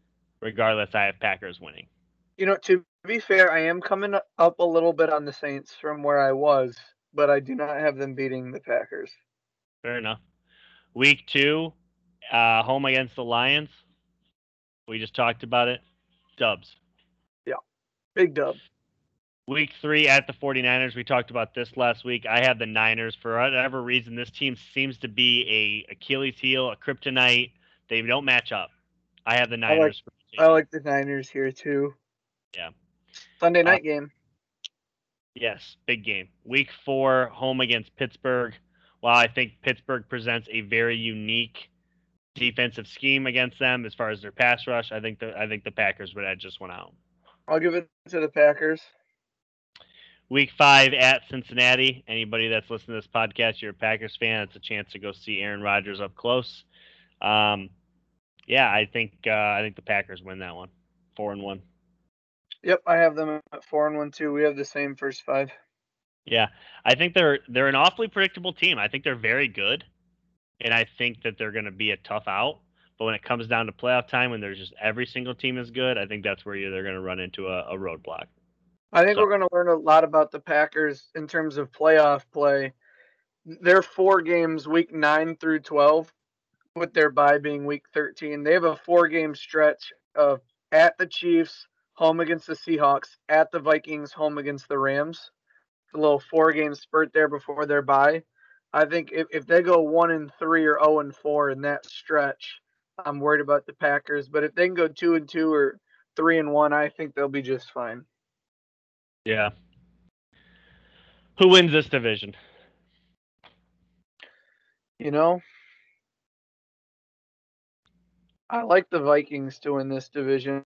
Speaker 1: Regardless, I have Packers winning.
Speaker 2: You know, to be fair, I am coming up a little bit on the Saints from where I was, but I do not have them beating the Packers.
Speaker 1: Fair enough. Week two, uh, home against the Lions. We just talked about it. Dubs. Yeah.
Speaker 2: Big dub.
Speaker 1: Week three at the 49ers. We talked about this last week. I have the Niners. For whatever reason, this team seems to be a Achilles heel, a kryptonite. They don't match up. I have the
Speaker 2: I like-
Speaker 1: Niners.
Speaker 2: I like the Niners here too.
Speaker 1: Yeah.
Speaker 2: Sunday
Speaker 1: Uh,
Speaker 2: night game.
Speaker 1: Yes, big game. Week four, home against Pittsburgh. While I think Pittsburgh presents a very unique defensive scheme against them as far as their pass rush, I think the I think the Packers would edge this one out.
Speaker 2: I'll give it to the Packers.
Speaker 1: Week five at Cincinnati. Anybody that's listening to this podcast, you're a Packers fan. It's a chance to go see Aaron Rodgers up close. Um, yeah, I think uh, I think the Packers win that one, four and one.
Speaker 2: Yep, I have them at four and one too. We have the same first five.
Speaker 1: Yeah, I think they're they're an awfully predictable team. I think they're very good, and I think that they're going to be a tough out. But when it comes down to playoff time, when there's just every single team is good, I think that's where you they're going to run into a, a roadblock.
Speaker 2: I think
Speaker 1: So-
Speaker 2: we're going to learn a lot about the Packers in terms of playoff play. They're four games, week nine through 12, with their bye being week 13. They have a four game stretch of at the Chiefs, home against the Seahawks, at the Vikings, home against the Rams. A little four game spurt there before their bye. I think if, if they go one and three or 0 and four in that stretch, I'm worried about the Packers. But if they can go two and two or three and one, I think they'll be just fine.
Speaker 1: Yeah. Who wins this division?
Speaker 2: You know, I like the Vikings to win this division.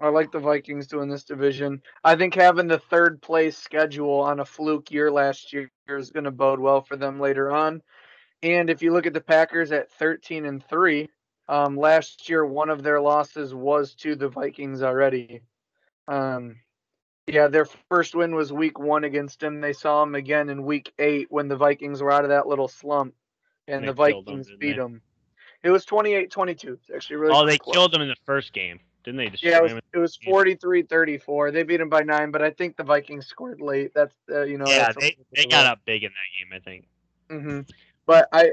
Speaker 2: I like the Vikings doing this division. I think having the third place schedule on a fluke year last year is going to bode well for them later on. And if you look at the Packers at 13 and 3, um, last year one of their losses was to the Vikings already. Um, yeah, their first win was week one against them. They saw them again in week eight when the Vikings were out of that little slump and the Vikings
Speaker 1: didn't
Speaker 2: beat
Speaker 1: they?
Speaker 2: them. It was 28 22. It's actually really
Speaker 1: oh, they
Speaker 2: close.
Speaker 1: killed them in the first game, didn't they? Destroy
Speaker 2: Yeah, it was, it was 43 34. They beat them by nine, but I think the Vikings scored late. That's, uh, you know,
Speaker 1: yeah, they, they got up big in that game, I think.
Speaker 2: hmm But I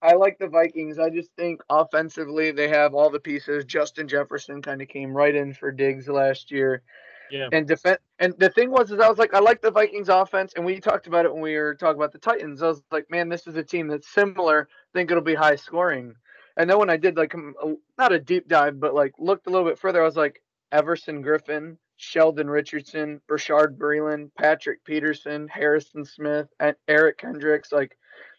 Speaker 2: I like the Vikings. I just think offensively they have all the pieces. Justin Jefferson kind of came right in for Diggs last year.
Speaker 1: Yeah.
Speaker 2: And defense and the thing was is I was like, I like the Vikings offense, and we talked about it when we were talking about the Titans. I was like, man, this is a team that's similar. I think it'll be high scoring. And then when I did like a, not a deep dive, but like looked a little bit further, I was like, Everson Griffen, Sheldon Richardson, Bashaud Breeland, Patrick Peterson, Harrison Smith, and Eric Kendricks, like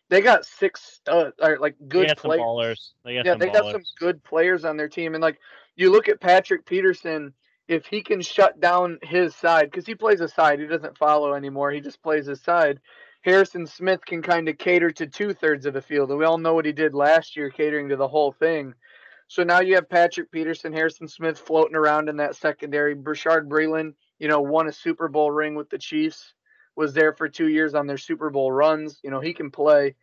Speaker 2: they got six stud or like
Speaker 1: They
Speaker 2: good
Speaker 1: some
Speaker 2: players.
Speaker 1: ballers. They
Speaker 2: Yeah, they
Speaker 1: ballers.
Speaker 2: got some good players on their team, and like you look at Patrick Peterson, if he can shut down his side because he plays a side, he doesn't follow anymore. He just plays his side. Harrison Smith can kind of cater to two thirds of the field, and we all know what he did last year, catering to the whole thing. So now you have Patrick Peterson, Harrison Smith floating around in that secondary. Bashaud Breeland, you know, won a Super Bowl ring with the Chiefs, was there for two years on their Super Bowl runs. You know, he can play.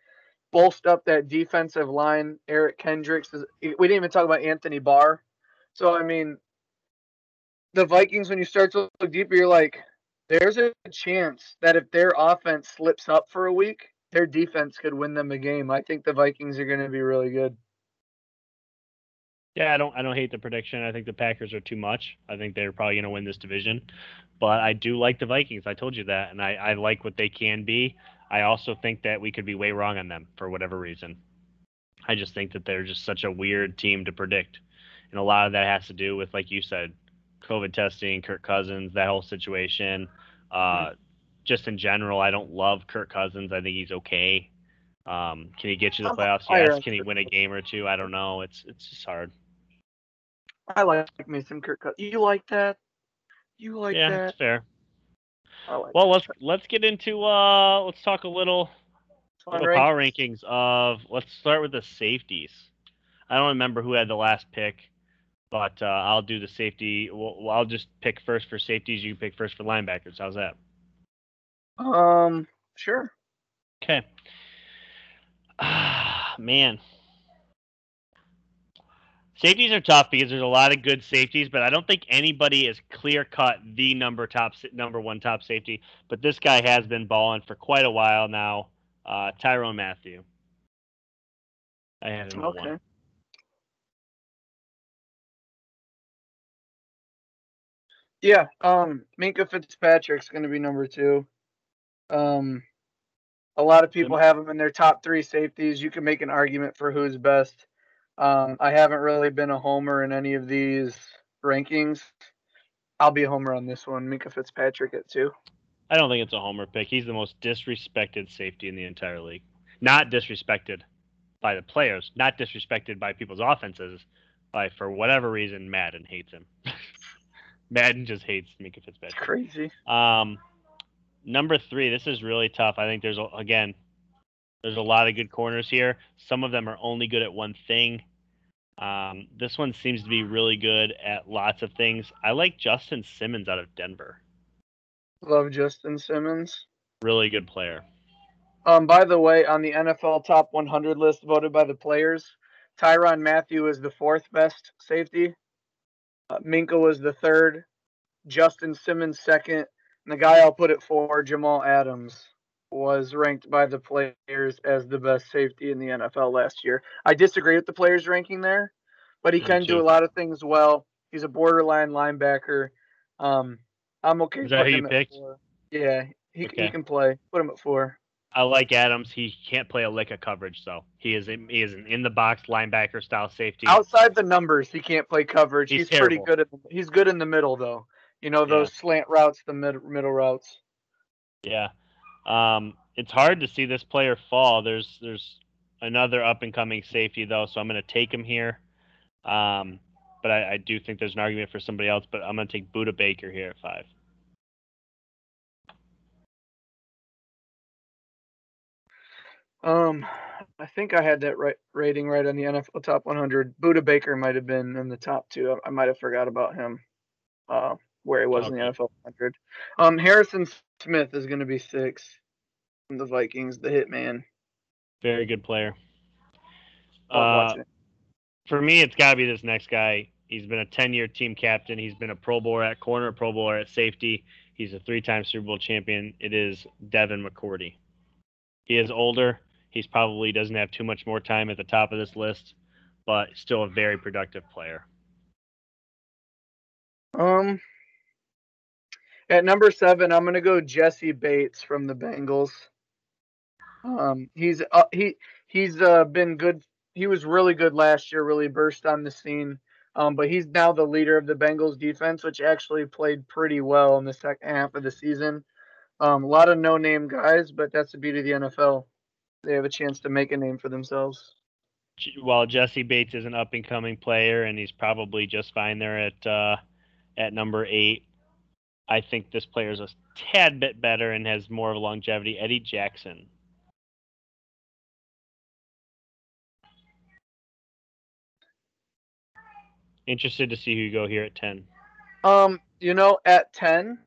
Speaker 2: Bolstered up that defensive line. Eric Kendricks. Is, we didn't even talk about Anthony Barr. So I mean, the Vikings, when you start to look deeper, you're like, there's a chance that if their offense slips up for a week, their defense could win them a game. I think the Vikings are going to be really good.
Speaker 1: Yeah, I don't I don't hate the prediction. I think the Packers are too much. I think they're probably gonna win this division. But I do like the Vikings. I told you that. And I, I like what they can be. I also think that we could be way wrong on them for whatever reason. I just think that they're just such a weird team to predict. And a lot of that has to do with, like you said, COVID testing, Kirk Cousins, that whole situation. Uh, just in general, I don't love Kirk Cousins. I think he's okay. Um, can he get you to the playoffs? Yes. Can he win a game or two? I don't know. It's it's just hard.
Speaker 2: I like me some Kirk Cousins. You like that? You like that?
Speaker 1: yeah,
Speaker 2: that?
Speaker 1: it's fair.
Speaker 2: Like
Speaker 1: Well, let's let's get into uh let's talk a little little
Speaker 2: Fun
Speaker 1: power
Speaker 2: rankings.
Speaker 1: rankings of let's start with the safeties. I don't remember who had the last pick, but uh, I'll do the safety. Well, I'll just pick first for safeties. You pick first for linebackers. How's that?
Speaker 2: Um, sure.
Speaker 1: Okay. Ah, man. Safeties are tough because there's a lot of good safeties, but I don't think anybody is clear cut the number top number one top safety. But this guy has been balling for quite a while now. Uh, Tyrann Mathieu. I have him
Speaker 2: Okay.
Speaker 1: one.
Speaker 2: Yeah, um, Minkah Fitzpatrick's going to be number two. Um, a lot of people have him in their top three safeties. You can make an argument for who's best. Um, I haven't really been a homer in any of these rankings. I'll be a homer on this one. Minkah Fitzpatrick at two.
Speaker 1: I don't think it's a homer pick. He's the most disrespected safety in the entire league. Not disrespected by the players, not disrespected by people's offenses. By for whatever reason, Madden hates him. Madden just hates Minkah
Speaker 2: It's
Speaker 1: Fitzpatrick.
Speaker 2: crazy.
Speaker 1: Um, number three. This is really tough. I think there's a, again, there's a lot of good corners here. Some of them are only good at one thing. Um, this one seems to be really good at lots of things. I like Justin Simmons out of Denver.
Speaker 2: Love Justin Simmons.
Speaker 1: Really good player.
Speaker 2: Um, by the way, on the NFL top 100 list voted by the players, Tyrann Mathieu is the fourth best safety. Uh, Minkah was the third. Justin Simmons second. And the guy I'll put it for, Jamal Adams, was ranked by the players as the best safety in the NFL last year. I disagree with the players ranking there, but he can do a lot of things well. He's a borderline linebacker. Um, I'm okay.
Speaker 1: Is that who you picked?
Speaker 2: Yeah, he, he can play. Put him at four.
Speaker 1: I like Adams. He can't play a lick of coverage, though. He is in, he is an in the box linebacker style safety.
Speaker 2: Outside the numbers, he can't play coverage.
Speaker 1: He's
Speaker 2: He's, pretty good at he's good in the middle though. You know those slant routes, the mid, middle routes.
Speaker 1: Yeah. Um, it's hard to see this player fall. There's there's another up and coming safety though, so I'm going to take him here. Um, but I, I do think there's an argument for somebody else. But I'm going to take Budda Baker here at five.
Speaker 2: Um, I think I had that right rating right on the NFL Top 100. Budda Baker might have been in the top two. I, I might have forgot about him. Uh, where he was in the NFL 100. Um, Harrison Smith is going to be six from the Vikings, the hitman.
Speaker 1: Very good player. Uh, for me, it's got to be this next guy. He's been a 10 year team captain. He's been a Pro Bowler at corner, a Pro Bowler at safety. He's a three time Super Bowl champion. It is Devin McCourty. He is older. He's probably doesn't have too much more time at the top of this list, but still a very productive player.
Speaker 2: Um, at number seven, I'm gonna go Jessie Bates from the Bengals. Um, he's uh, he he's uh, been good. He was really good last year. Really burst on the scene. Um, but he's now the leader of the Bengals defense, which actually played pretty well in the second half of the season. Um, a lot of no-name guys, but that's the beauty of the NFL. They have a chance to make a name for themselves.
Speaker 1: While Jessie Bates is an up and coming player, and he's probably just fine there at uh, at number eight. I think this player is a tad bit better and has more of a longevity. Eddie Jackson. Interested to see who you go here at ten.
Speaker 2: Um, you know, at ten,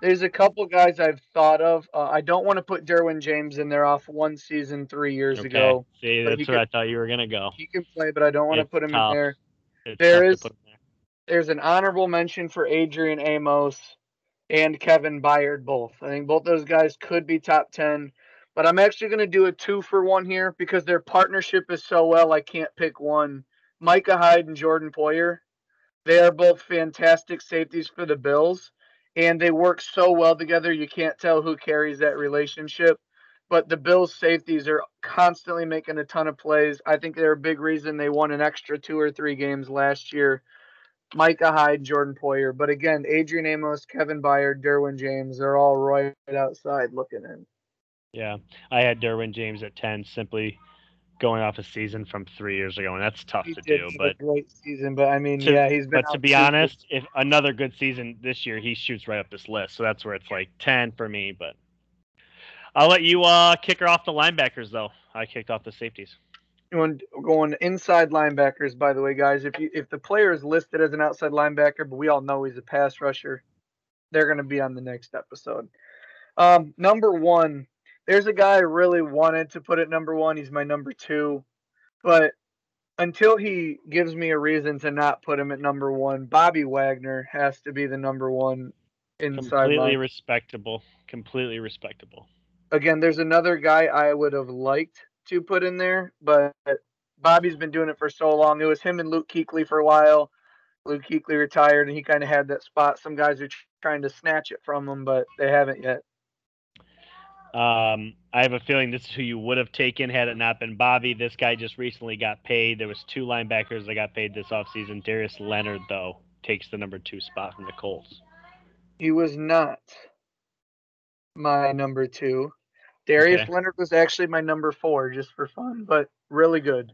Speaker 2: there's a couple guys I've thought of. Uh, I don't want to put Derwin James in there off one season three years
Speaker 1: Okay.
Speaker 2: ago.
Speaker 1: See, that's
Speaker 2: he
Speaker 1: where
Speaker 2: could-
Speaker 1: I thought you were gonna go.
Speaker 2: He can play, but I don't want to put him
Speaker 1: tough.
Speaker 2: in there.
Speaker 1: It's
Speaker 2: There is-
Speaker 1: there.
Speaker 2: There's an honorable mention for Adrian Amos and Kevin Byard both. I think both those guys could be top ten. But I'm actually going to do a two for one here because their partnership is so well. I can't pick one. Micah Hyde and Jordan Poyer. They are both fantastic safeties for the Bills, and they work so well together. You can't tell who carries that relationship. But the Bills' safeties are constantly making a ton of plays. I think they're a big reason they won an extra two or three games last year. Micah Hyde, Jordan Poyer. But again, Adrian Amos, Kevin Byard, Derwin James, they're all right outside looking in.
Speaker 1: Yeah, I had Derwin James at ten, simply going off a season from three years ago, and that's tough
Speaker 2: He
Speaker 1: to do. But
Speaker 2: a great season, but I mean,
Speaker 1: To-
Speaker 2: yeah, he's been.
Speaker 1: but to be honest, if another good season this year, he shoots right up this list. So that's where it's like ten for me. But I'll let you uh kick her off the linebackers though. I kicked off the safeties.
Speaker 2: Going, going inside linebackers, by the way, guys. If you if the player is listed as an outside linebacker, but we all know he's a pass rusher, they're going to be on the next episode. Um, number one, there's a guy I really wanted to put at number one. He's my number two, but until he gives me a reason to not put him at number one, Bobby Wagner has to be the number one inside
Speaker 1: Completely
Speaker 2: line.
Speaker 1: respectable. Completely respectable.
Speaker 2: again, there's another guy I would have liked to put in there, but Bobby's been doing it for so long. It was him and Luke Kuechly for a while. Luke Kuechly retired, and he kind of had that spot. Some guys are trying to snatch it from him, but they haven't yet.
Speaker 1: Um, I have a feeling this is who you would have taken had it not been Bobby. This guy just recently got paid. There was two linebackers that got paid this offseason. Darius Leonard, though, takes the number two spot from the Colts.
Speaker 2: He was not my number two. Darius
Speaker 1: Okay.
Speaker 2: Leonard was actually my number four, just for fun, but really good.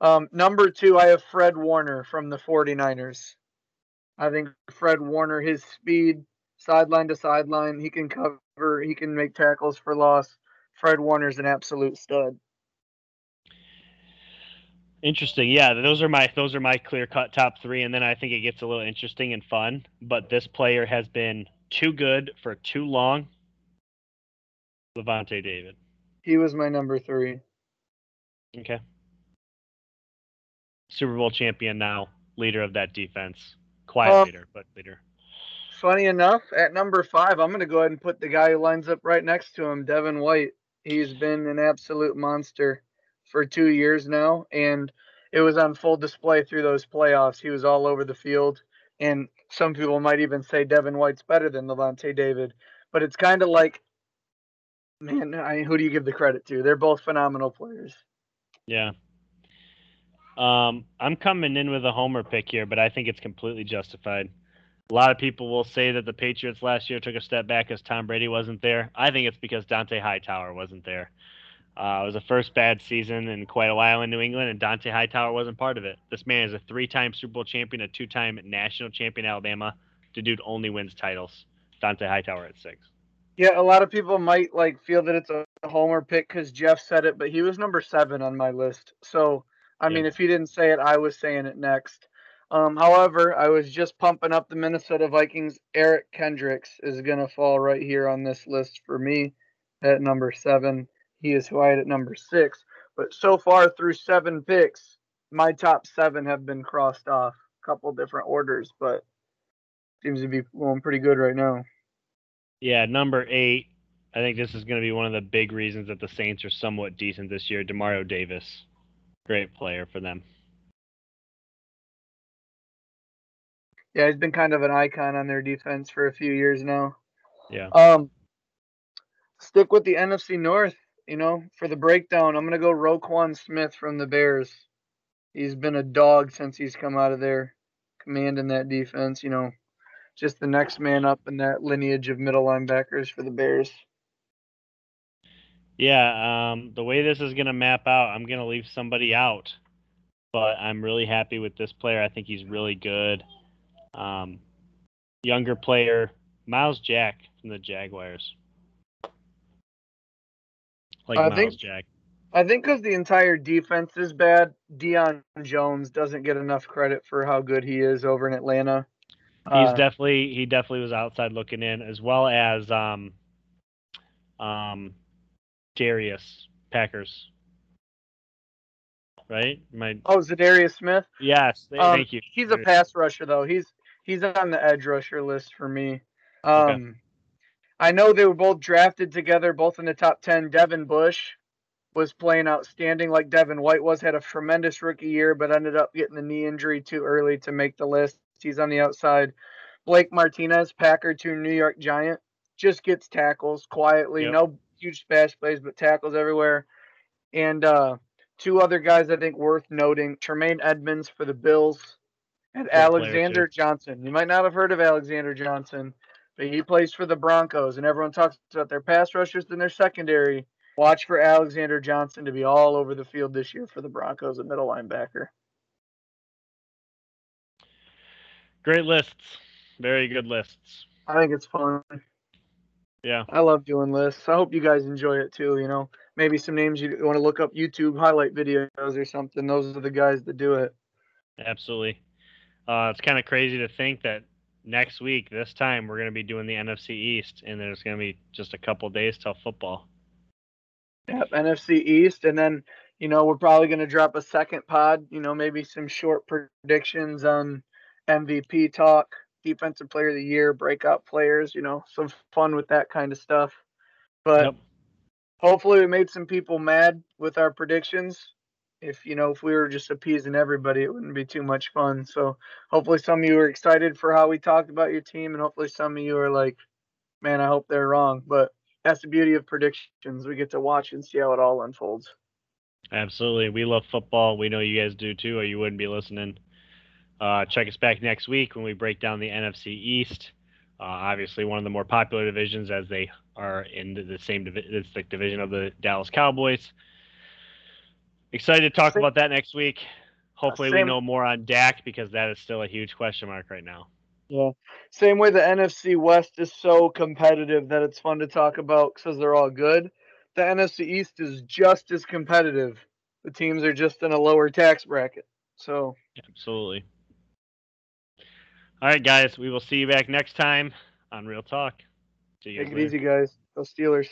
Speaker 2: Um, number two, I have Fred Warner from the 49ers. I think Fred Warner, his speed, sideline to sideline, he can cover, he can make tackles for loss. Fred Warner's an absolute stud.
Speaker 1: Interesting. Yeah, those are my those are my clear cut top three, and then I think it gets a little interesting and fun. But this player has been too good for too long. Lavonte David.
Speaker 2: He was my number three.
Speaker 1: Okay. Super Bowl champion now, leader of that defense. Quiet
Speaker 2: Um,
Speaker 1: leader, but leader.
Speaker 2: Funny enough, at number five, I'm going to go ahead and put the guy who lines up right next to him, Devin White. He's been an absolute monster for two years now, and it was on full display through those playoffs. He was all over the field, and some people might even say Devin White's better than Lavonte David. But it's kind of like, man, I, who do you give the credit to? They're both phenomenal players.
Speaker 1: Yeah. Um, I'm coming in with a homer pick here, but I think it's completely justified. A lot of people will say that the Patriots last year took a step back as Tom Brady wasn't there. I think it's because Dont'a Hightower wasn't there. Uh, it was the first bad season in quite a while in New England, and Dont'a Hightower wasn't part of it. This man is a three-time Super Bowl champion, a two-time national champion, Alabama. The dude only wins titles. Dont'a Hightower at six.
Speaker 2: Yeah, a lot of people might like feel that it's a homer pick because Jeff said it, but he was number seven on my list. So I
Speaker 1: Yeah.
Speaker 2: mean, if he didn't say it, I was saying it next. Um, however, I was just pumping up the Minnesota Vikings. Eric Kendricks is gonna fall right here on this list for me at number seven. He is who I had at number six. But so far through seven picks, my top seven have been crossed off. A couple different orders, but seems to be going pretty good right now.
Speaker 1: Yeah, number eight. I think this is going to be one of the big reasons that the Saints are somewhat decent this year. Demario Davis, great player for them.
Speaker 2: Yeah, he's been kind of an icon on their defense for a few years now.
Speaker 1: Yeah.
Speaker 2: Um, stick with the NFC North. You know, for the breakdown, I'm gonna go Roquan Smith from the Bears. He's been a dog since he's come out of there, commanding that defense. You know, just the next man up in that lineage of middle linebackers for the Bears.
Speaker 1: Yeah, um, the way this is going to map out, I'm going to leave somebody out, but I'm really happy with this player. I think he's really good. Um, younger player, Myles Jack from the Jaguars. Like
Speaker 2: I
Speaker 1: Myles
Speaker 2: think-
Speaker 1: Jack.
Speaker 2: I think because the entire defense is bad, Deion Jones doesn't get enough credit for how good he is over in Atlanta.
Speaker 1: He's
Speaker 2: Uh,
Speaker 1: definitely he definitely was outside looking in, as well as um, um, Darius Packers. Right? My
Speaker 2: oh, Za'Darius Smith.
Speaker 1: yes,
Speaker 2: Um,
Speaker 1: thank you.
Speaker 2: He's a pass rusher though. He's he's on the edge rusher list for me. Um
Speaker 1: Okay.
Speaker 2: I know they were both drafted together, both in the top ten. Devin Bush was playing outstanding like Devin White was, had a tremendous rookie year, but ended up getting the knee injury too early to make the list. He's on the outside. Blake Martinez, Packer to New York Giant, just gets tackles quietly,
Speaker 1: Yep.
Speaker 2: no huge splash plays, but tackles everywhere. And uh two other guys I think worth noting: Tremaine Edmunds for the Bills, and Alexander Johnson. You might not have heard of Alexander Johnson, but he plays for the Broncos, and everyone talks about their pass rushers and their secondary. Watch for Alexander Johnson to be all over the field this year for the Broncos at middle linebacker.
Speaker 1: Great lists. Very good lists.
Speaker 2: I think it's fun.
Speaker 1: Yeah.
Speaker 2: I love doing lists. I hope you guys enjoy it too. You know, maybe some names you want to look up YouTube highlight videos or something. Those are the guys that do it.
Speaker 1: Absolutely. Uh, it's kind of crazy to think that next week, this time, we're going to be doing the NFC East, and there's going to be just a couple days till football.
Speaker 2: Yep, NFC East, and then you know we're probably going to drop a second pod. You know, maybe some short predictions on MVP talk, defensive player of the year, breakout players. You know, some fun with that kind of stuff. But
Speaker 1: Yep.
Speaker 2: hopefully, we made some people mad with our predictions. If you know, if we were just appeasing everybody, it wouldn't be too much fun. So hopefully, some of you are excited for how we talked about your team, and hopefully, some of you are like, "Man, I hope they're wrong." But that's the beauty of predictions. We get to watch and see how it all unfolds.
Speaker 1: Absolutely. We love football. We know you guys do too, or you wouldn't be listening. Uh, check us back next week when we break down the NFC East. Uh, obviously, one of the more popular divisions as they are in the, same it's the division of the Dallas Cowboys. Excited to talk about that next week. Hopefully, we know more on Dak because that is still a huge question mark right now.
Speaker 2: Yeah. Same way the NFC West is so competitive that it's fun to talk about because they're all good. The NFC East is just as competitive. The teams are just in a lower tax bracket. So
Speaker 1: Absolutely. All right, guys. We will see you back next time on Real Talk. See you
Speaker 2: take it
Speaker 1: later.
Speaker 2: easy, guys. Go Steelers.